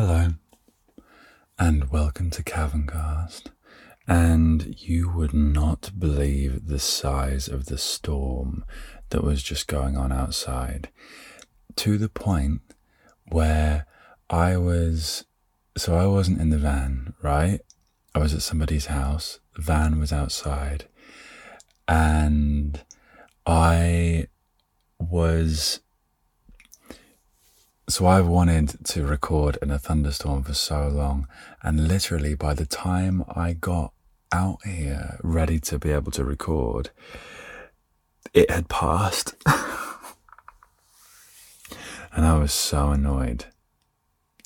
Hello, and welcome to Caverncast. And you would not believe the size of the storm that was just going on outside, to the point where I was. So I wasn't in the van, right? I was at somebody's house. The van was outside, and I was so I've wanted to record in a thunderstorm for so long, and literally by the time I got out here ready to be able to record, it had passed. and I was so annoyed.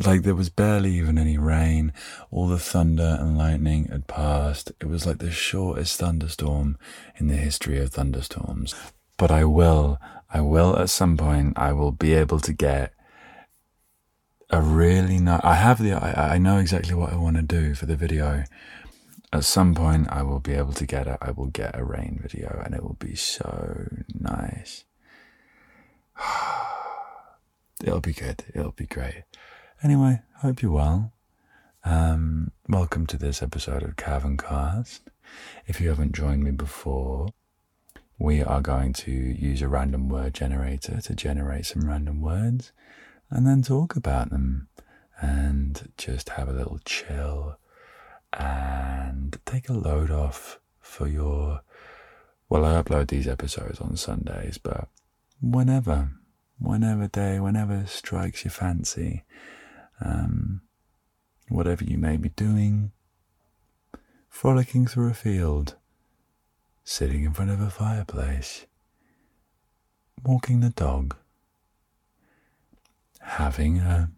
Like there was barely even any rain, all the thunder and lightning had passed. It was like the shortest thunderstorm in the history of thunderstorms. But I will, I will at some point, I will be able to get a really nice. I have the. I, I know exactly what I want to do for the video. At some point, I will be able to get it. I will get a rain video, and it will be so nice. It'll be good. It'll be great. Anyway, hope you're well. Um, welcome to this episode of Caverncast. If you haven't joined me before, we are going to use a random word generator to generate some random words and then talk about them and just have a little chill and take a load off for your. Well, I upload these episodes on Sundays, but whenever, whenever day, whenever strikes your fancy, um, whatever you may be doing, frolicking through a field, sitting in front of a fireplace, walking the dog, having a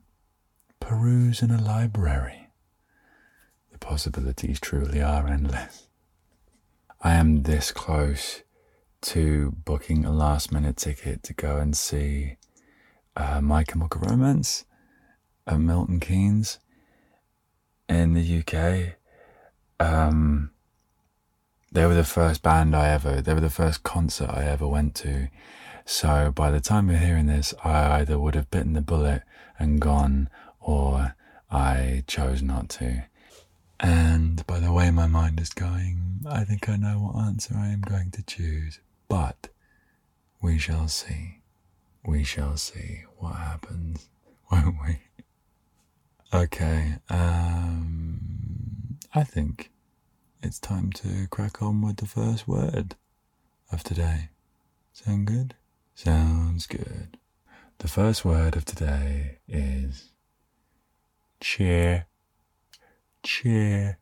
peruse in a library. The possibilities truly are endless. I am this close to booking a last minute ticket to go and see uh, My Chemical Romance at Milton Keynes in the UK. Um, they were the first band I ever, they were the first concert I ever went to so by the time you're hearing this, I either would have bitten the bullet and gone, or I chose not to. And by the way my mind is going, I think I know what answer I am going to choose. But we shall see. We shall see what happens, won't we? Okay, um, I think it's time to crack on with the first word of today. Sound good? Sounds good. The first word of today is chair. Chair.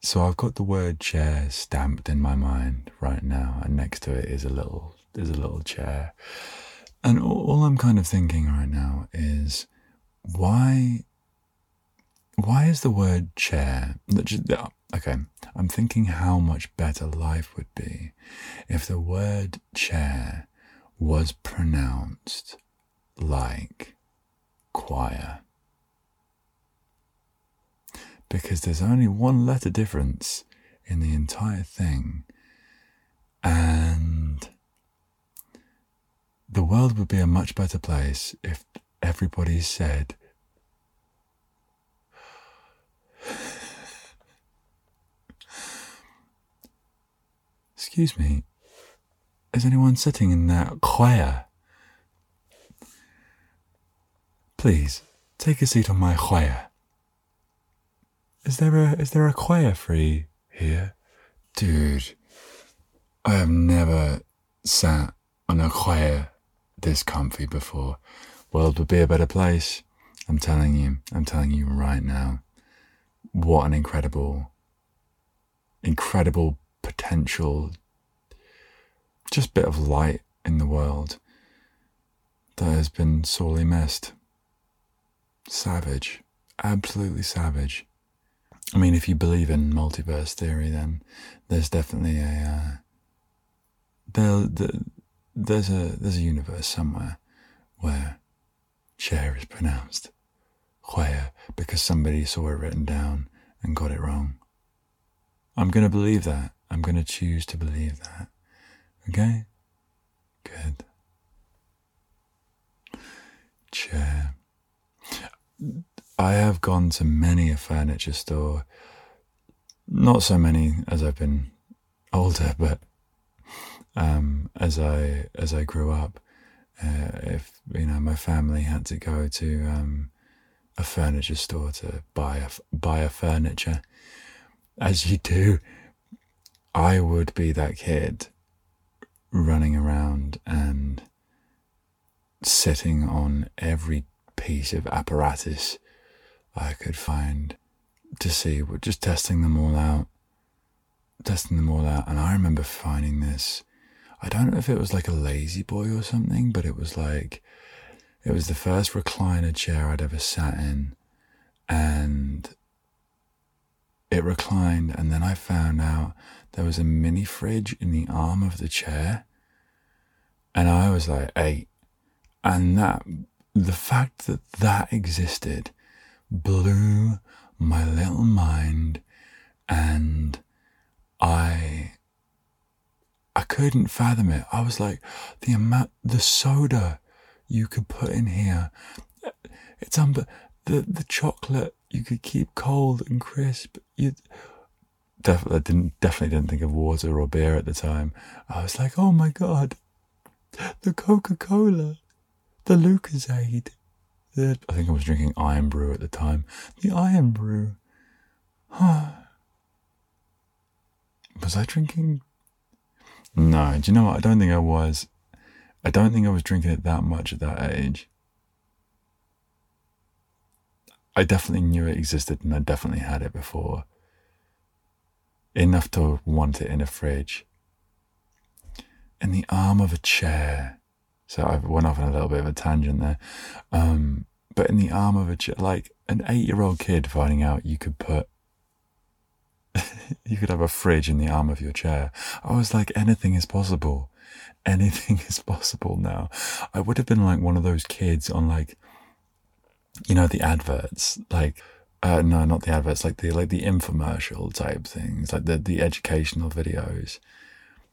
So I've got the word chair stamped in my mind right now, and next to it is a little there's a little chair. And all, all I'm kind of thinking right now is why why is the word chair okay i'm thinking how much better life would be if the word chair was pronounced like choir. Because there's only one letter difference in the entire thing. And the world would be a much better place if everybody said, Excuse me, is anyone sitting in that choir? Please, take a seat on my choir. Is there a is there a choir free here? Dude, I have never sat on a choir this comfy before. World would be a better place. I'm telling you, I'm telling you right now. What an incredible, incredible potential just bit of light in the world that has been sorely missed. Savage. Absolutely savage. I mean, if you believe in multiverse theory, then there's definitely a uh, there, there, there's a there's a universe somewhere where chair is pronounced choir because somebody saw it written down and got it wrong. I'm going to believe that. I'm going to choose to believe that. Okay? Good. Chair. I have gone to many a furniture store. Not so many as I've been older, but um, as I as I grew up, uh, if you know my family had to go to um, a furniture store to buy a buy a furniture, as you do, I would be that kid running around and sitting on every piece of apparatus I could find to see, We're just testing them all out, testing them all out. And I remember finding this I don't know if it was like a La-Z-Boy or something, but it was like, it was the first recliner chair I'd ever sat in. And it reclined. And then I found out there was a mini fridge in the arm of the chair. And I was like eight. And that, the fact that that existed blew my little mind. And I I couldn't fathom it. I was like, the amount, the soda you could put in here, it's unbe- the the chocolate you could keep cold and crisp. You definitely didn't definitely didn't think of water or beer at the time. I was like, oh my god, the Coca Cola, the Lucozade. The, I think I was drinking Irn-Bru at the time. The Irn-Bru. Was I drinking no, do you know what? I don't think I was. I don't think I was drinking it that much at that age. I definitely knew it existed and I definitely had it before. Enough to want it in a fridge. In the arm of a chair. So I went off on a little bit of a tangent there. Um, but in the arm of a chair, like an eight year old kid finding out you could put you could have a fridge in the arm of your chair. I was like, anything is possible. Anything is possible now. I would have been like one of those kids on like, you know, the adverts, like, uh, no, not the adverts, like the, like the infomercial type things, like the, the educational videos.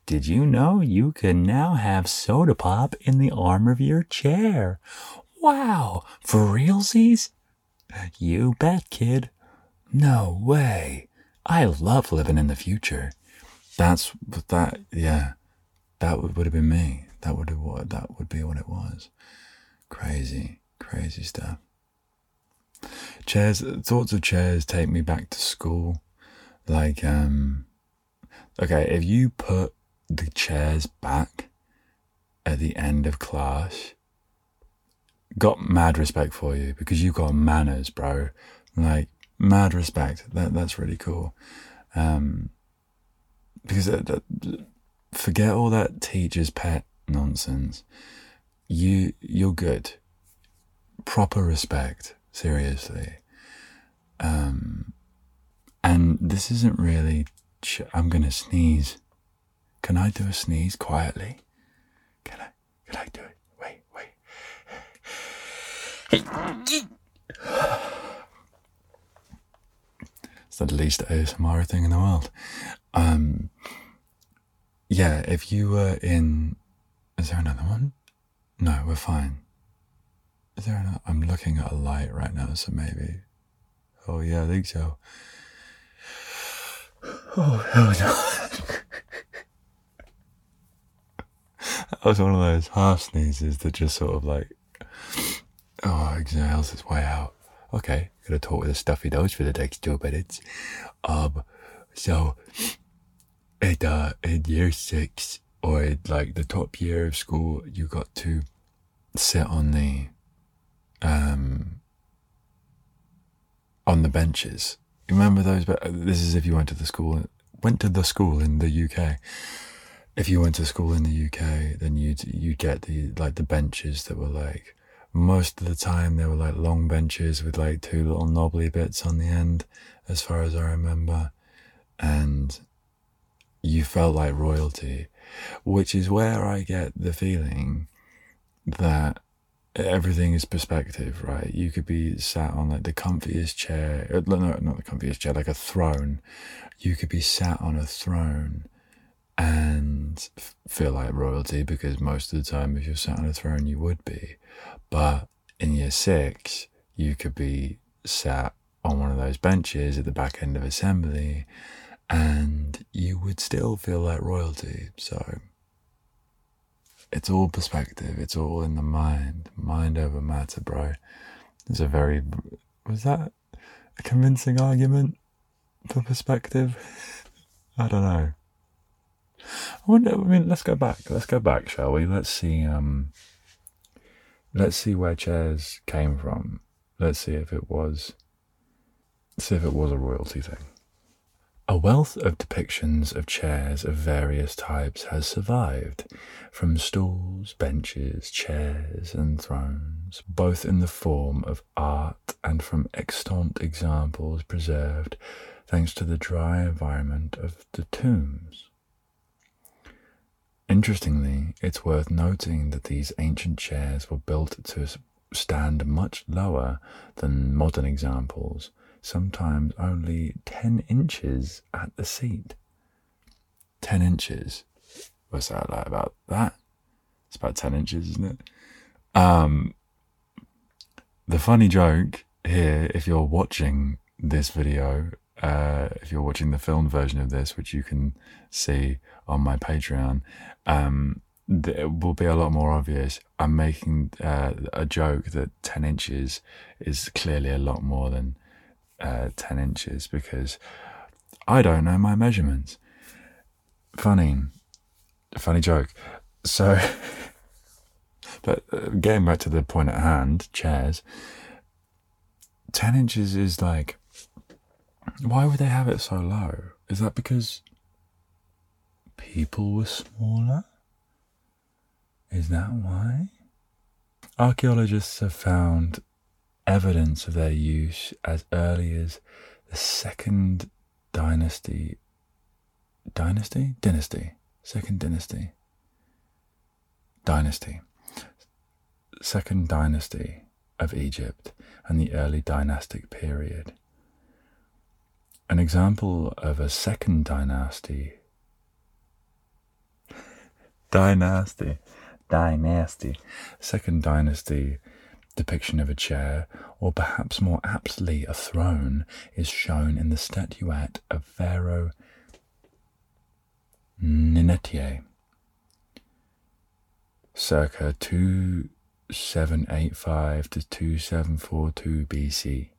Did you know you can now have soda pop in the arm of your chair? Wow, for realsies? You bet, kid. No way. I love living in the future. That's that. Yeah, that would, would have been me. That would have that would be what it was. Crazy, crazy stuff. Chairs. Thoughts of chairs take me back to school. Like, um, okay, if you put the chairs back at the end of class, got mad respect for you because you got manners, bro. Like, mad respect. That that's really cool. Um, because that, that, forget all that teacher's pet nonsense. You you're good. Proper respect, seriously. Um, and this isn't really. Ch- I'm gonna sneeze. Can I do a sneeze quietly? Can I? Can I do it? Wait, wait. It's the least ASMR thing in the world. Um, yeah, if you were in. Is there another one? No, we're fine. Is there another? I'm looking at a light right now, so maybe. Oh, yeah, I think so. Oh, hell no. that was one of those half sneezes that just sort of like. Oh, exhales its way out. Okay, gonna talk with a stuffy nose for the next two minutes. Um, so in uh, in year six or in like the top year of school, you got to sit on the um on the benches. You remember those? But this is if you went to the school went to the school in the UK. If you went to school in the UK, then you'd you'd get the like the benches that were like most of the time they were like long benches with like two little knobbly bits on the end, as far as I remember. And you felt like royalty, which is where I get the feeling that everything is perspective, right? You could be sat on like the comfiest chair, uh, no, not the comfiest chair, like a throne. You could be sat on a throne and feel like royalty because most of the time, if you're sat on a throne, you would be. But in year six, you could be sat on one of those benches at the back end of assembly and you would still feel like royalty. So it's all perspective, it's all in the mind, mind over matter, bro. It's a very, was that a convincing argument for perspective? I don't know. I wonder, I mean, let's go back, let's go back, shall we? Let's see, um, let's see where chairs came from. Let's see if it was, see if it was a royalty thing. A wealth of depictions of chairs of various types has survived, from stools, benches, chairs, and thrones, both in the form of art and from extant examples preserved thanks to the dry environment of the tombs. Interestingly, it's worth noting that these ancient chairs were built to stand much lower than modern examples sometimes only 10 inches at the seat. 10 inches. What's that like about that? It's about 10 inches, isn't it? Um, the funny joke here, if you're watching this video, uh, if you're watching the film version of this, which you can see on my Patreon, um, it will be a lot more obvious. I'm making uh, a joke that 10 inches is clearly a lot more than uh, 10 inches because I don't know my measurements. Funny, funny joke. So, but uh, getting back to the point at hand, chairs, 10 inches is like, why would they have it so low? Is that because people were smaller? Is that why? Archaeologists have found evidence of their use as early as the second dynasty. Dynasty? Dynasty. Second dynasty. Dynasty. Second dynasty of Egypt and the early dynastic period. An example of a second dynasty. Dynasty. Dynasty. Second dynasty depiction of a chair, or perhaps more aptly a throne, is shown in the statuette of Pharaoh Ninetjer, circa 2785 to 2742 BC.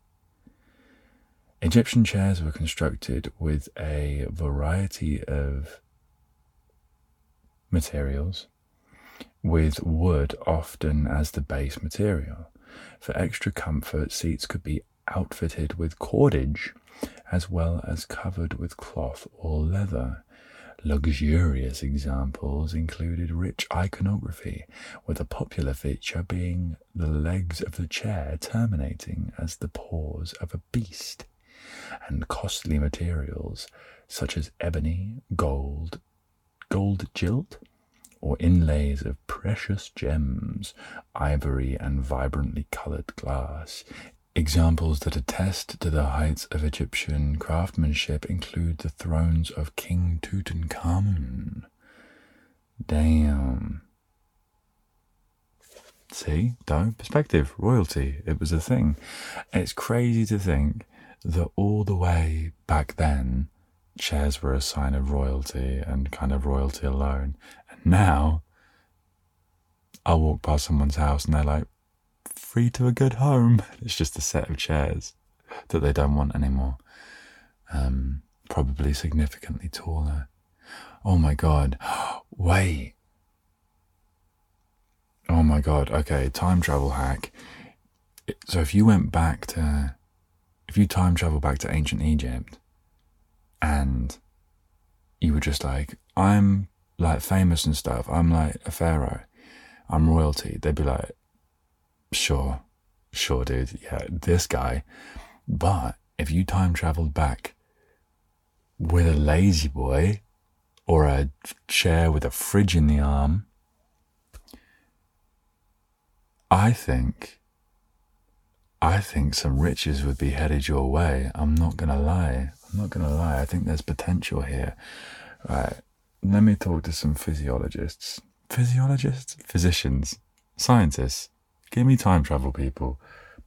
Egyptian chairs were constructed with a variety of materials with wood often as the base material. For extra comfort, seats could be outfitted with cordage as well as covered with cloth or leather. Luxurious examples included rich iconography, with a popular feature being the legs of the chair terminating as the paws of a beast, and costly materials such as ebony, gold, gold gilt, or inlays of precious gems, ivory, and vibrantly coloured glass. Examples that attest to the heights of Egyptian craftsmanship include the thrones of King Tutankhamun. Damn. See, don't perspective, royalty. It was a thing. It's crazy to think that all the way back then, chairs were a sign of royalty and kind of royalty alone. And now, I'll walk past someone's house and they're like, free to a good home. It's just a set of chairs that they don't want anymore. Um, probably significantly taller. Oh my god. Wait. Oh my god. Okay, time travel hack. So if you went back to, if you time travel back to ancient Egypt and you were just like, I'm like famous and stuff, I'm like a pharaoh, I'm royalty. They'd be like, sure, sure, dude, yeah, this guy. But if you time traveled back with a La-Z-Boy or a chair with a fridge in the arm, I think, I think some riches would be headed your way. I'm not gonna lie. I'm not gonna lie. I think there's potential here. Right let me talk to some physiologists. Physiologists? Physicians? Scientists? Give me time travel people.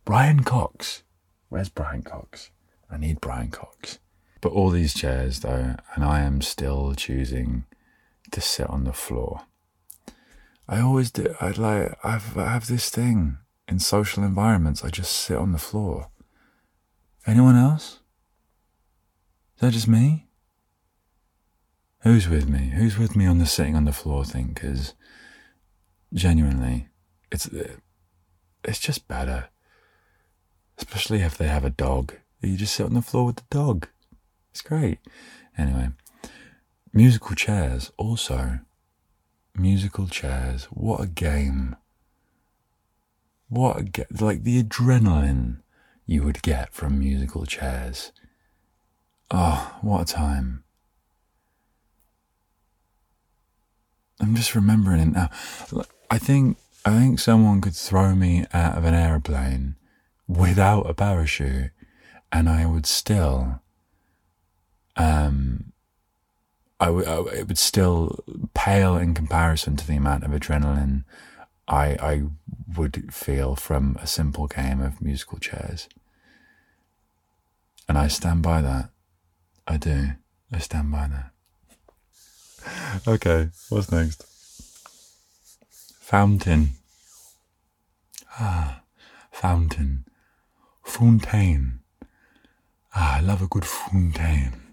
Brian Cox. Where's Brian Cox? I need Brian Cox. But all these chairs, though, and I am still choosing to sit on the floor. I always do. I'd like. I've, I have this thing in social environments. I just sit on the floor. Anyone else? Is that just me? Who's with me? Who's with me on the sitting on the floor thing? Because genuinely, it's it's just better. Especially if they have a dog. You just sit on the floor with the dog. It's great. Anyway, musical chairs also. Musical chairs. What a game. What like the adrenaline you would get from musical chairs. Oh, what a time. I'm just remembering it now. I think I think someone could throw me out of an airplane without a parachute, and I would still, um, I would it would still pale in comparison to the amount of adrenaline I I would feel from a simple game of musical chairs, and I stand by that. I do. I stand by that. Okay, what's next? Fountain. Ah, fountain. Fontaine. Ah, I love a good fontaine.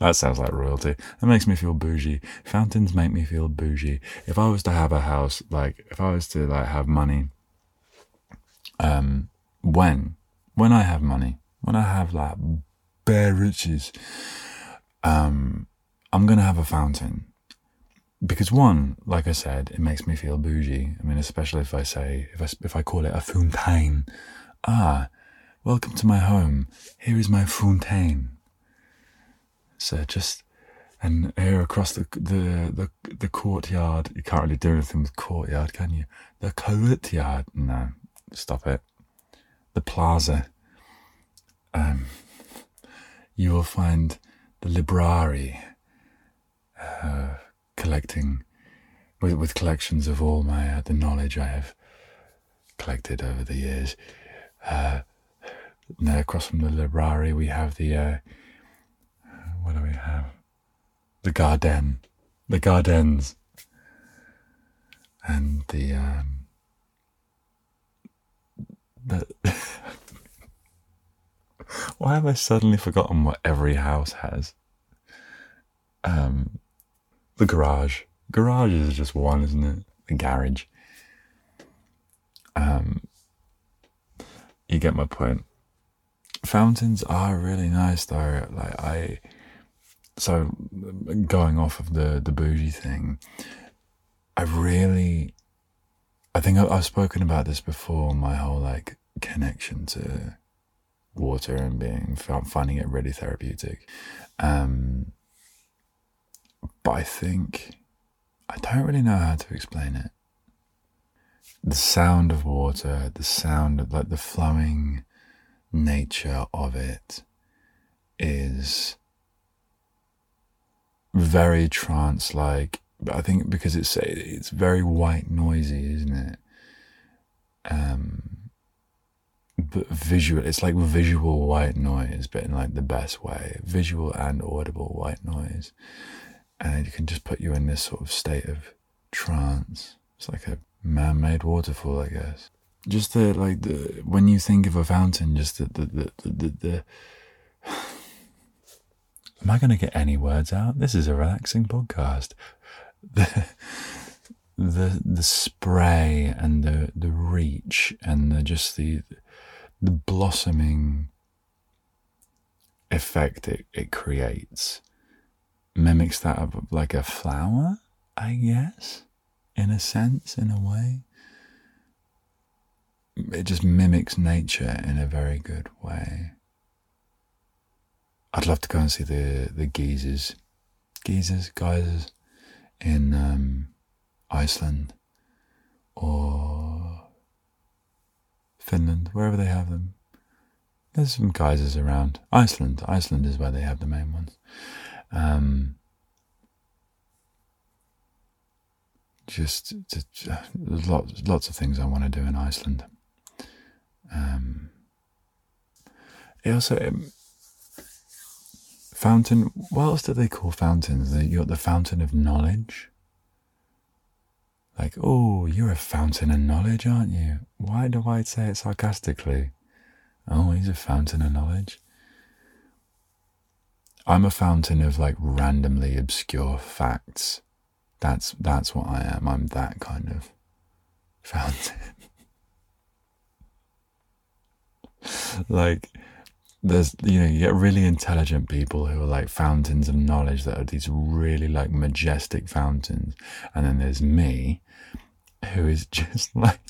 That sounds like royalty. That makes me feel bougie. Fountains make me feel bougie. If I was to have a house, like if I was to like have money, um, when, when I have money, when I have like bare riches, um, I'm gonna have a fountain because one, like I said, it makes me feel bougie. I mean, especially if I say if I if I call it a fontaine. Ah, welcome to my home. Here is my fontaine. So just and here across the the the, the courtyard, you can't really do anything with courtyard, can you? The courtyard, no, stop it. The plaza. Um, you will find the librari uh, collecting with, with collections of all my uh, the knowledge I have collected over the years. Uh, now across from the library, we have the uh, what do we have? The garden, the gardens, and the um, the. Why have I suddenly forgotten what every house has? Um, the garage. Garage is just one, isn't it? The garage. Um, you get my point. Fountains are really nice though. Like I, so going off of the the bougie thing, I really, I think I've spoken about this before. My whole like connection to water and being finding it really therapeutic. Um, but I think I don't really know how to explain it. The sound of water, the sound of like the flowing nature of it is very trance like. but I think because it's it's very white noisy, isn't it? Um, but visual it's like visual white noise but in like the best way visual and audible white noise and it can just put you in this sort of state of trance it's like a man-made waterfall i guess just the like the when you think of a fountain just the the the, the, the, the am i going to get any words out this is a relaxing podcast the the the spray and the the reach and the just the the blossoming effect it, it creates mimics that of like a flower, I guess, in a sense, in a way. It just mimics nature in a very good way. I'd love to go and see the, the geysers, geysers, geysers in um, Iceland or Finland, wherever they have them. There's some geysers around. Iceland, Iceland is where they have the main ones. Um, just, just lots, lots of things I want to do in Iceland. Um, It also um, fountain. What else do they call fountains? You're the fountain of knowledge. Like, oh, you're a fountain of knowledge, aren't you? Why do I say it sarcastically? Oh, he's a fountain of knowledge. I'm a fountain of like randomly obscure facts. That's that's what I am. I'm that kind of fountain. like there's you know you get really intelligent people who are like fountains of knowledge that are these really like majestic fountains. And then there's me who is just like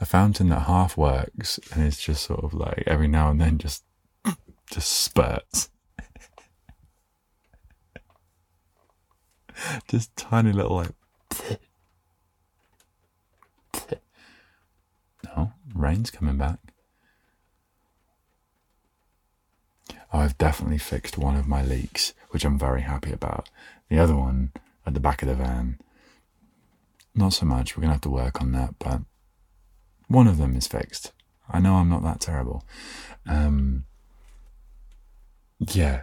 a fountain that half works and it's just sort of like every now and then just just spurts. Just tiny little like no rain's coming back Oh, I've definitely fixed one of my leaks, which I'm very happy about. The other one at the back of the van, not so much. We're going to have to work on that, but one of them is fixed. I know I'm not that terrible. Um, yeah,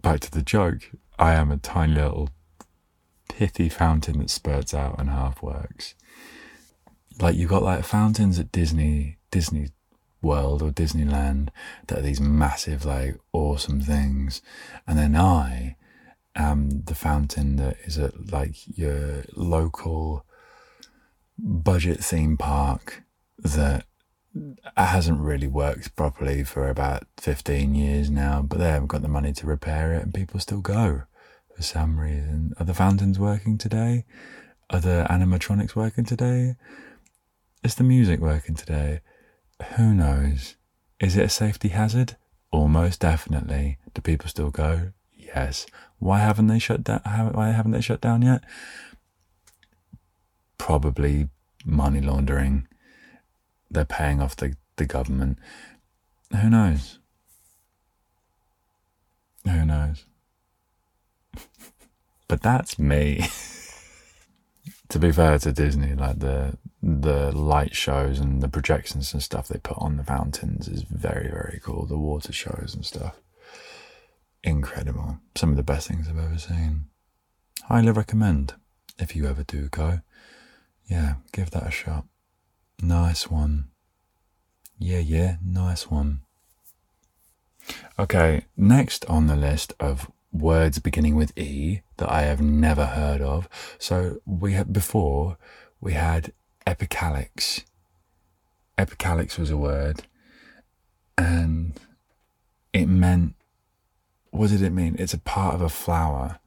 back to the joke. I am a tiny little pithy fountain that spurts out and half works. Like you got like fountains at Disney, Disney World or Disneyland that are these massive, like, awesome things. And then I am the fountain that is at, like, your local budget theme park that hasn't really worked properly for about 15 years now, but they haven't got the money to repair it and people still go for some reason. Are the fountains working today? Are the animatronics working today? Is the music working today? Who knows? Is it a safety hazard? Almost definitely. Do people still go? Yes. Why haven't they shut down? Why haven't they shut down yet? Probably money laundering. They're paying off the, the government. Who knows? Who knows? but that's me. to be fair to Disney, like the the light shows and the projections and stuff they put on the fountains is very very cool. The water shows and stuff, incredible. Some of the best things I've ever seen. Highly recommend if you ever do go. Yeah, give that a shot. Nice one. Yeah, yeah, nice one. Okay, next on the list of words beginning with E that I have never heard of. So we had before we had epicalyx. Epicalyx was a word, and it meant what did it mean? It's a part of a flower.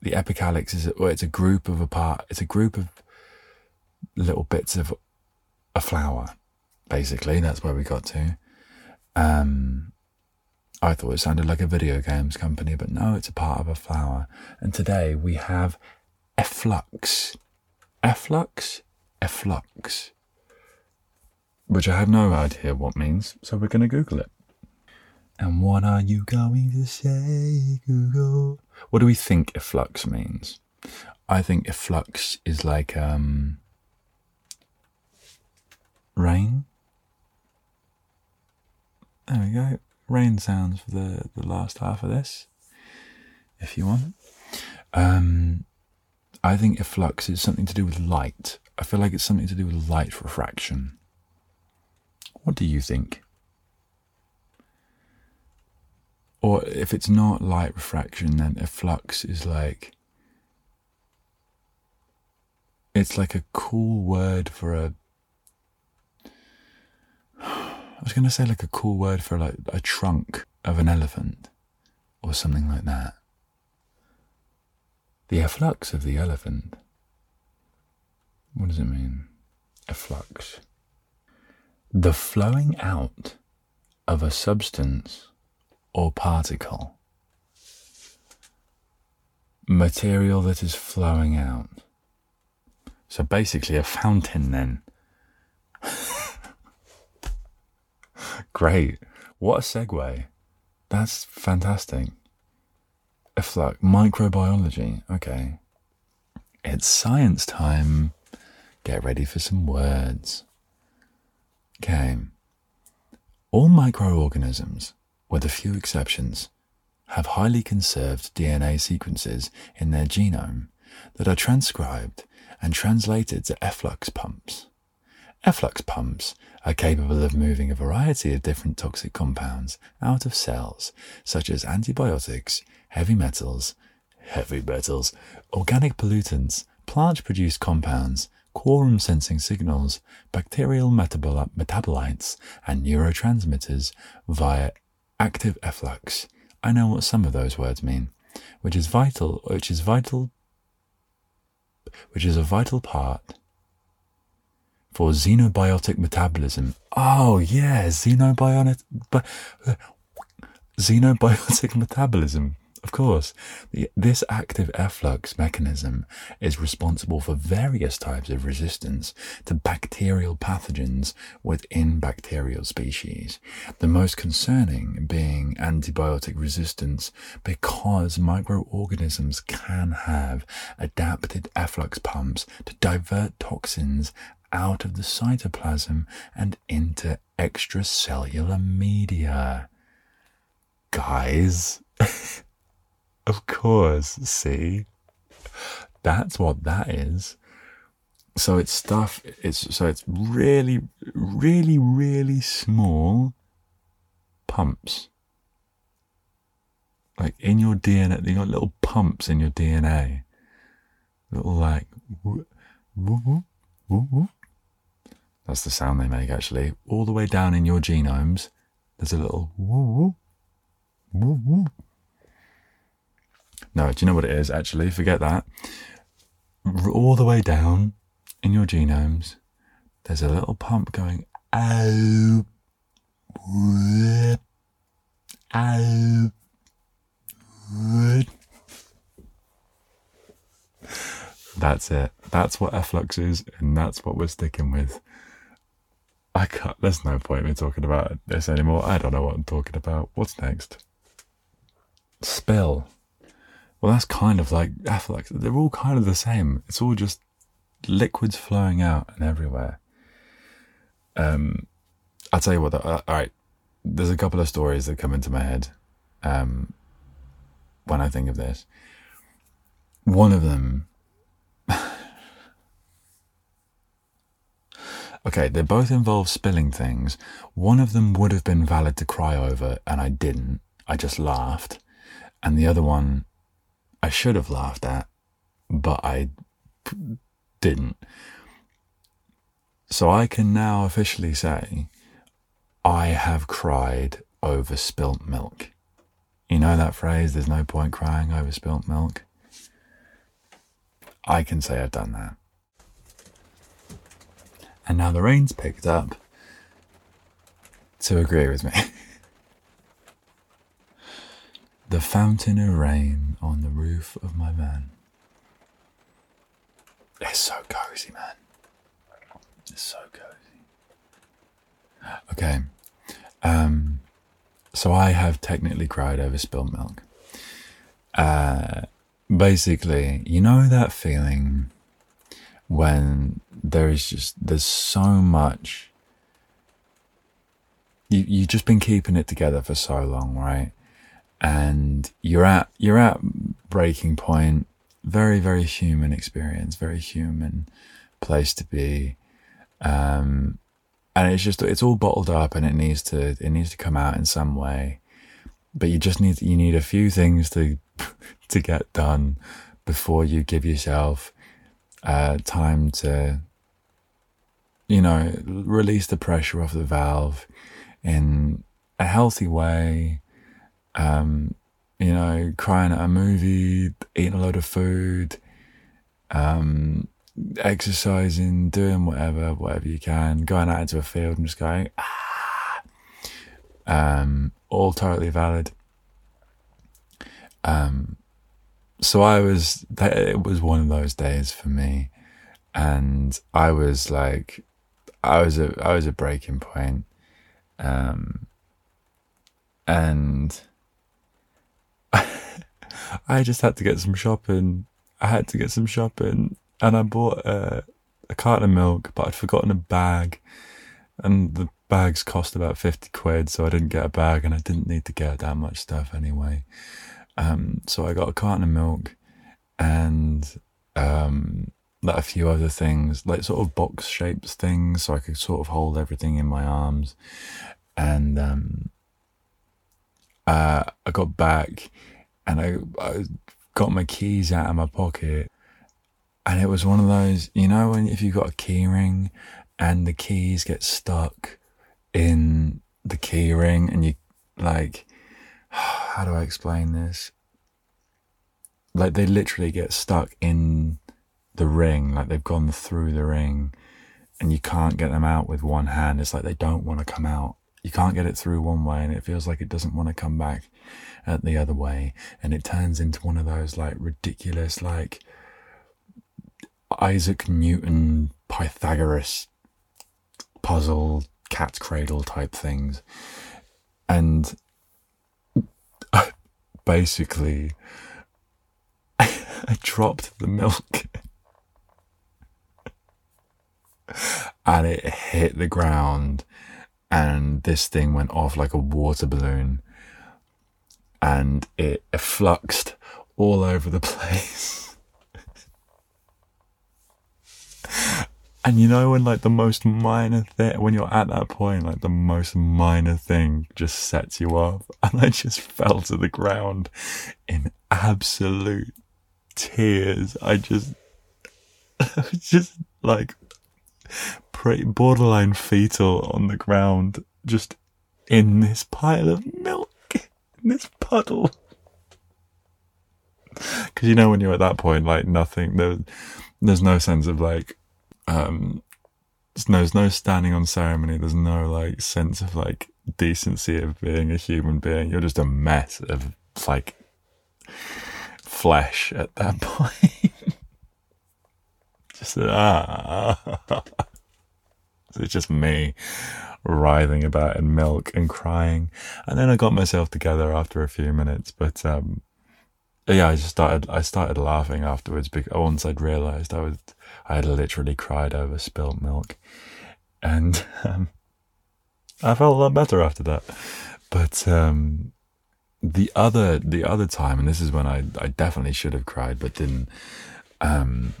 The epicalyx is, or it's a group of a part. It's a group of little bits of a flower. Basically, that's where we got to. Um, I thought it sounded like a video games company, but no, it's a part of a flower. And today we have efflux. Efflux? Efflux. Which I have no idea what means, so we're going to Google it. And what are you going to say, Google? What do we think efflux means? I think efflux is like um, rain. There we go rain sounds for the, the last half of this, if you want. Um, I think efflux is something to do with light. I feel like it's something to do with light refraction. What do you think? Or if it's not light refraction, then efflux is like. It's like a cool word for a I was going to say like a cool word for like a trunk of an elephant or something like that. The efflux of the elephant. What does it mean? Efflux. The flowing out of a substance or particle. Material that is flowing out. So basically, a fountain then. Great. What a segue. That's fantastic. Efflux, microbiology. Okay. It's science time. Get ready for some words. Okay. All microorganisms, with a few exceptions, have highly conserved DNA sequences in their genome that are transcribed and translated to efflux pumps. Efflux pumps are capable of moving a variety of different toxic compounds out of cells, such as antibiotics, heavy metals, heavy metals, organic pollutants, plant produced compounds, quorum sensing signals, bacterial metabol- metabolites, and neurotransmitters via active efflux. I know what some of those words mean, which is vital, which is vital, which is a vital part for xenobiotic metabolism. Oh yeah, xenobiotic, xenobiotic metabolism. Of course, the, this active efflux mechanism is responsible for various types of resistance to bacterial pathogens within bacterial species. The most concerning being antibiotic resistance because microorganisms can have adapted efflux pumps to divert toxins out of the cytoplasm and into extracellular media. Guys. Of course, see? That's what that is. So it's stuff, it's, so it's really, really, really small pumps. Like in your DNA, you got little pumps in your DNA. Little like, whoop, whoop, whoop, that's the sound they make actually. All the way down in your genomes, there's a little whoop, whoop, whoop, no, do you know what it is actually? Forget that. All the way down in your genomes, there's a little pump going, that's it. That's what efflux is, and that's what we're sticking with. I can't, there's no point in me talking about this anymore. I don't know what I'm talking about. What's next? Spill. Well, that's kind of like efflux. They're all kind of the same. It's all just liquids flowing out and everywhere. Um, I'll tell you what. Uh, all right, there's a couple of stories that come into my head um, when I think of this. One of them. okay, they both involve spilling things. One of them would have been valid to cry over, and I didn't. I just laughed. And the other one I should have laughed at, but I didn't. So I can now officially say I have cried over spilt milk. You know that phrase, there's no point crying over spilt milk? I can say I've done that. And now the rain's picked up to agree with me. the fountain of rain on the roof of my van. It's so cozy, man. It's so cozy. Okay. Um, so I have technically cried over spilled milk. Uh, basically, you know that feeling when there is just there's so much you you've just been keeping it together for so long, right? And you're at you're at breaking point. Very very human experience very human place to be. Um, and it's just it's all bottled up and it needs to it needs to come out in some way. But you just need you need a few things to to get done before you give yourself uh, time to you know release the pressure off the valve in a healthy way um, you know, crying at a movie, eating a lot of food, um, exercising, doing whatever, whatever you can, going out into a field and just going, ah, um, all totally valid. Um, so I was, it was one of those days for me. And I was like, I was a, I was a breaking point. Um, and I just had to get some shopping. I had to get some shopping, and I bought a, a carton of milk, but I'd forgotten a bag, and the bags cost about 50 quid, so I didn't get a bag and I didn't need to get that much stuff anyway. Um, so I got a carton of milk and um, like a few other things, like sort of box shaped things, so I could sort of hold everything in my arms. And um, uh, I got back and I, I got my keys out of my pocket. And it was one of those, you know, when if you've got a key ring and the keys get stuck in the key ring and you like, how do I explain this? Like they literally get stuck in the ring, like they've gone through the ring and you can't get them out with one hand. It's like they don't want to come out. You can't get it through one way and it feels like it doesn't want to come back at the other way. And it turns into one of those like ridiculous, like Isaac Newton Pythagoras puzzle cat's cradle type things. And basically, I dropped the milk and it hit the ground and this thing went off like a water balloon and it fluxed all over the place. and you know when like the most minor thing when you're at that point like the most minor thing just sets you off and I just fell to the ground in absolute tears. I just just like pretty borderline fetal on the ground, just in this pile of milk, in this puddle. Because you know when you're at that point, like nothing, there, there's no sense of like, um, there's no standing on ceremony. There's no like sense of like decency of being a human being. You're just a mess of like flesh at that point. Just ah. it's just me writhing about in milk and crying. And then I got myself together after a few minutes, but um, yeah, I just started. I started laughing afterwards because once I'd realised I was, I had literally cried over spilt milk, and um, I felt a lot better after that. But um, the other, the other time, and this is when I, I definitely should have cried, but didn't. Um,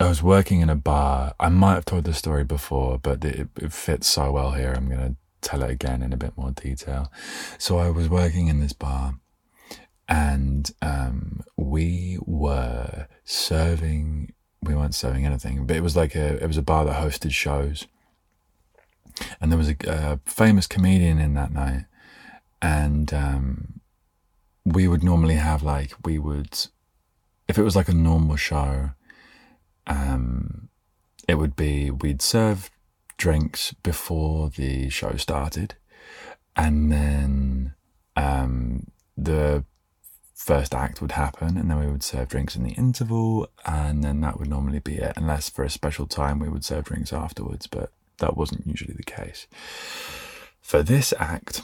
I was working in a bar. I might have told this story before, but it, it fits so well here. I'm going to tell it again in a bit more detail. So I was working in this bar and um, we were serving, we weren't serving anything, but it was like a, it was a bar that hosted shows. And there was a, a famous comedian in that night. And um, we would normally have like, we would, if it was like a normal show, um, it would be we'd serve drinks before the show started, and then um, the first act would happen, and then we would serve drinks in the interval, and then that would normally be it, unless for a special time we would serve drinks afterwards, but that wasn't usually the case. For this act,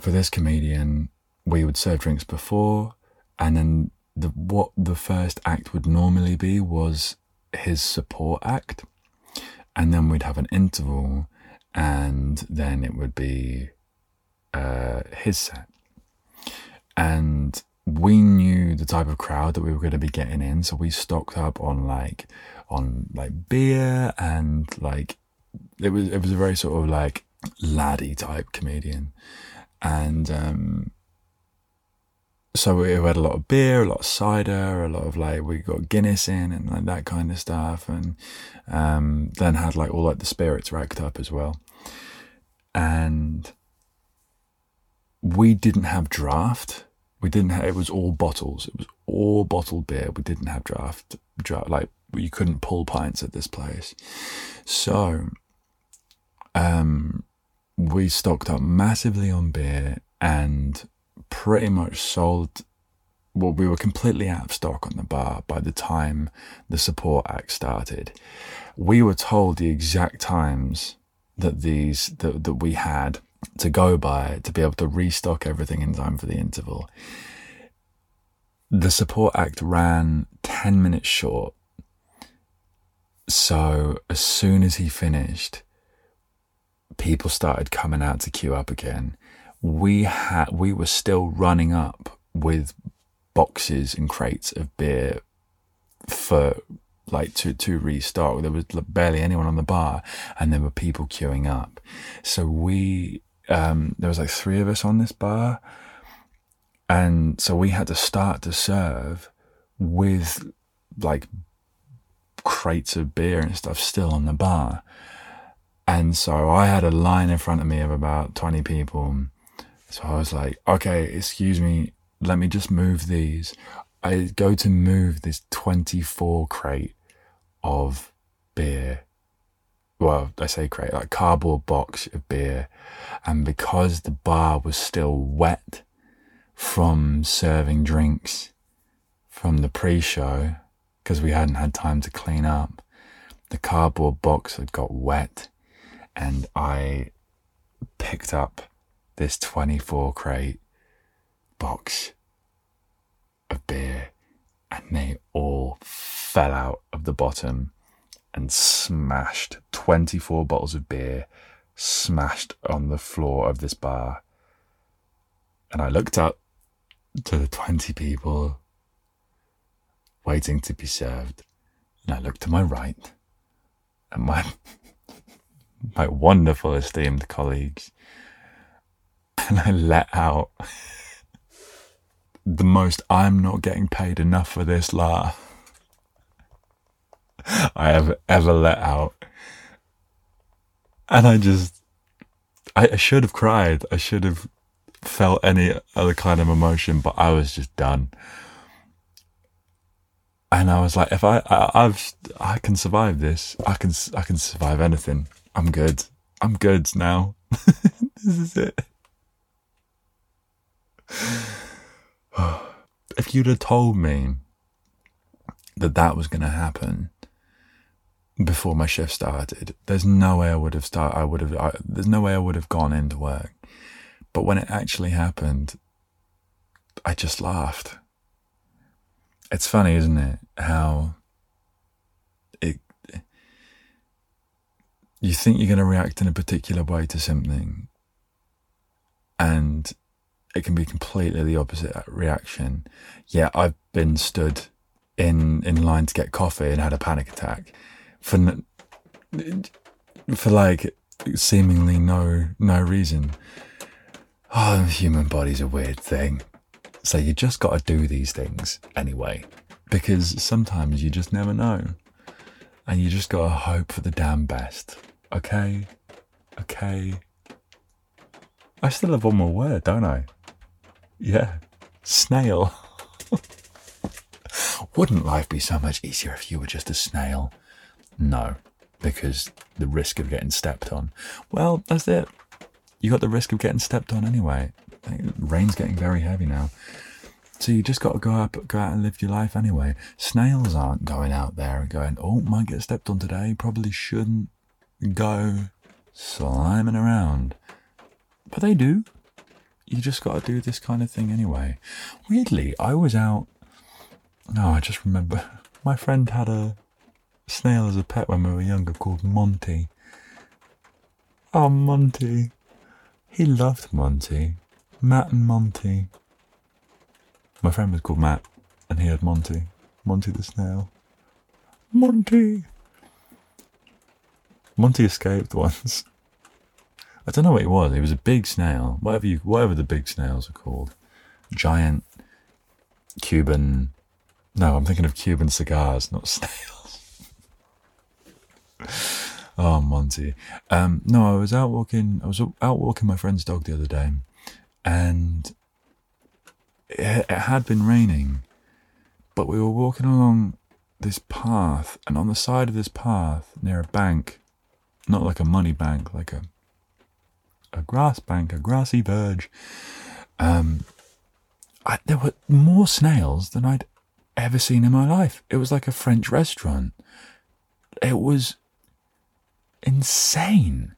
for this comedian, we would serve drinks before, and then the what the first act would normally be was his support act, and then we'd have an interval, and then it would be uh, his set. And we knew the type of crowd that we were going to be getting in, so we stocked up on like on like beer and like it was it was a very sort of like laddie type comedian, and um, so we had a lot of beer, a lot of cider, a lot of like we got Guinness in and like that kind of stuff, and um, then had like all like the spirits racked up as well, and we didn't have draft. We didn't have. It was all bottles. It was all bottled beer. We didn't have draft. Draft like you couldn't pull pints at this place, so um, we stocked up massively on beer and pretty much sold well, we were completely out of stock on the bar by the time the support act started. We were told the exact times that these that, that we had to go by to be able to restock everything in time for the interval. The support act ran 10 minutes short. So as soon as he finished, people started coming out to queue up again, we had we were still running up with boxes and crates of beer for like to to restock. There was barely anyone on the bar, and there were people queuing up. So we um, there was like three of us on this bar, and so we had to start to serve with like crates of beer and stuff still on the bar. And so I had a line in front of me of about 20 people. So I was like, okay, excuse me, let me just move these. I go to move this 24 crate of beer. Well, I say crate, like cardboard box of beer. And because the bar was still wet from serving drinks from the pre show, because we hadn't had time to clean up, the cardboard box had got wet. And I picked up this 24 crate box of beer and they all fell out of the bottom and smashed 24 bottles of beer smashed on the floor of this bar. And I looked up to the 20 people waiting to be served. And I looked to my right and my, my wonderful esteemed colleagues. And I let out the most I'm not getting paid enough for this laugh I have ever let out. And I just, I, I should have cried. I should have felt any other kind of emotion, but I was just done. And I was like, if I, I I've, I can survive this. I can, I can survive anything. I'm good. I'm good now. this is it. if you'd have told me that that was going to happen before my shift started, there's no way I would have started. I would have. I, there's no way I would have gone into work. But when it actually happened, I just laughed. It's funny, isn't it? How it. You think you're going to react in a particular way to something, and it can be completely the opposite uh, reaction. Yeah, I've been stood in in line to get coffee and had a panic attack for for like seemingly no no reason. Oh, the human body's a weird thing. So you just got to do these things anyway, because sometimes you just never know, and you just got to hope for the damn best. Okay, okay. I still have one more word, don't I? Yeah, snail. Wouldn't life be so much easier if you were just a snail? No, because the risk of getting stepped on. Well, that's it. You got the risk of getting stepped on anyway. Rain's getting very heavy now. So you just got to go up, go out and live your life anyway. Snails aren't going out there and going, oh, might get stepped on today. Probably shouldn't go sliming around. But they do you just got to do this kind of thing anyway. Weirdly, I was out. No, I just remember my friend had a snail as a pet when we were younger called Monty. Oh, Monty. He loved Monty. Matt and Monty. My friend was called Matt, and he had Monty. Monty the snail. Monty! Monty escaped once. I don't know what it was. It was a big snail, whatever you, whatever the big snails are called, giant Cuban. No, I'm thinking of Cuban cigars, not snails. oh, Monty. Um, no, I was out walking. I was out walking my friend's dog the other day, and it, it had been raining, but we were walking along this path, and on the side of this path, near a bank, not like a money bank, like a a grass bank, a grassy verge. Um, I, there were more snails than I'd ever seen in my life. It was like a French restaurant. It was insane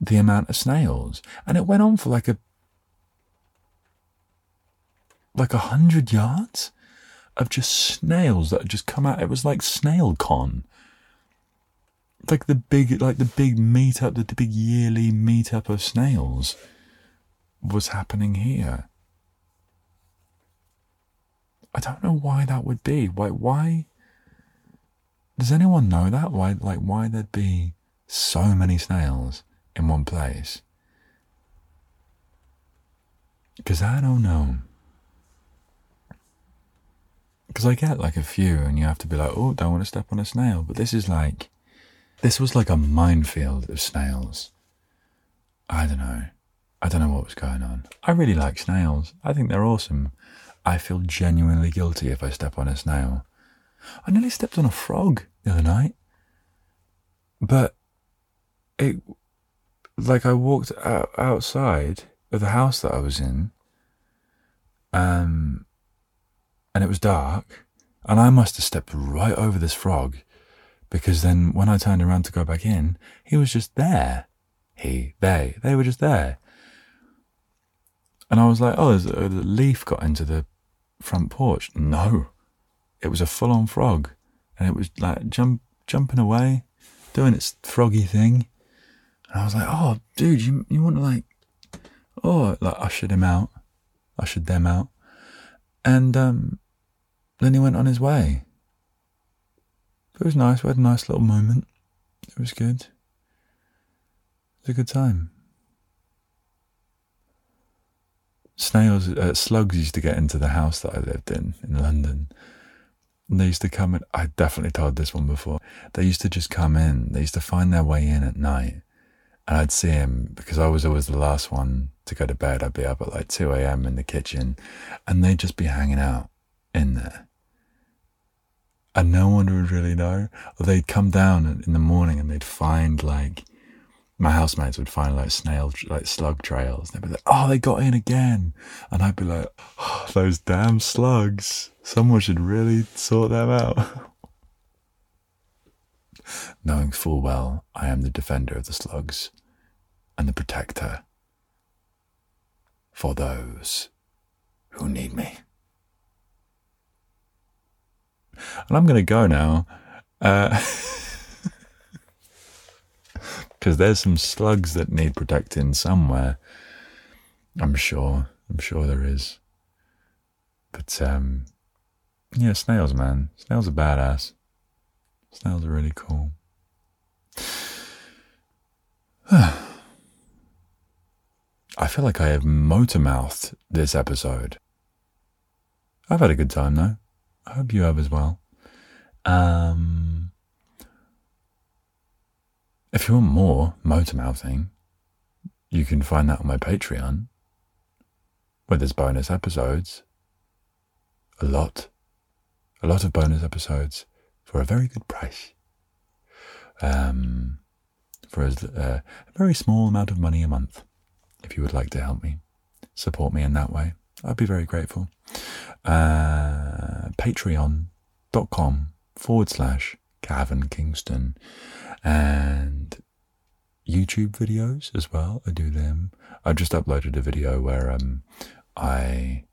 the amount of snails, and it went on for like a like a hundred yards of just snails that had just come out. It was like snail con. Like the big, like the big meetup, the, the big yearly meetup of snails was happening here. I don't know why that would be. Why? Why? Does anyone know that? Why? Like, why there'd be so many snails in one place? Because I don't know. Because I get like a few, and you have to be like, oh, don't want to step on a snail. But this is like, this was like a minefield of snails. I don't know. I don't know what was going on. I really like snails. I think they're awesome. I feel genuinely guilty if I step on a snail. I nearly stepped on a frog the other night. But it, like, I walked out, outside of the house that I was in, um, and it was dark, and I must have stepped right over this frog because then when I turned around to go back in, he was just there. He, they, they were just there. And I was like, oh, there's a, leaf got into the front porch. No, it was a full on frog. And it was like jump, jumping away, doing its froggy thing. And I was like, oh, dude, you, you want to like, oh, like ushered him out, ushered them out. And um, then he went on his way. But it was nice. We had a nice little moment. It was good. It was a good time. Snails, uh, slugs used to get into the house that I lived in in London. And they used to come in. I definitely told this one before. They used to just come in. They used to find their way in at night. And I'd see him because I was always the last one to go to bed. I'd be up at like 2 a.m. in the kitchen and they'd just be hanging out in there. And no one would really know. Or they'd come down in the morning and they'd find like, my housemates would find like snail, like slug trails. They'd be like, oh, they got in again. And I'd be like, oh, those damn slugs. Someone should really sort them out. Knowing full well I am the defender of the slugs and the protector for those who need me. And I'm going to go now. Because uh, there's some slugs that need protecting somewhere. I'm sure. I'm sure there is. But, um, yeah, snails, man. Snails are badass. Snails are really cool. I feel like I have motor mouthed this episode. I've had a good time though. I hope you have as well. Um, if you want more motor mouthing, you can find that on my Patreon, where there's bonus episodes. A lot. A lot of bonus episodes for a very good price. Um, for a, uh, a very small amount of money a month, if you would like to help me, support me in that way, I'd be very grateful. Uh, Patreon.com forward slash Gavin Kingston and YouTube videos as well. I do them. I just uploaded a video where um, I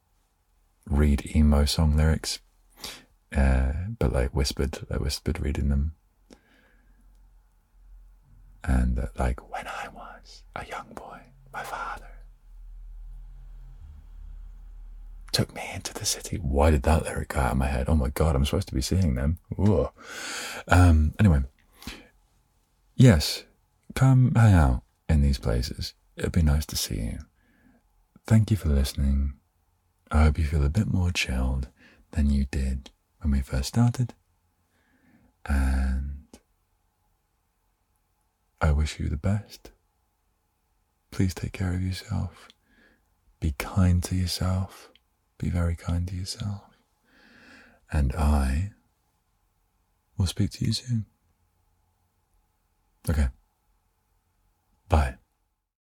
read emo song lyrics uh, but like whispered, like whispered reading them. And uh, like when I was a young boy, my father took me into the city. Why did that lyric go out of my head? Oh my god, I'm supposed to be seeing them. Um, anyway, yes, come hang out in these places. It'd be nice to see you. Thank you for listening. I hope you feel a bit more chilled than you did when we first started. And I wish you the best. Please take care of yourself. Be kind to yourself. Be very kind to yourself. And I will speak to you soon. Okay. Bye.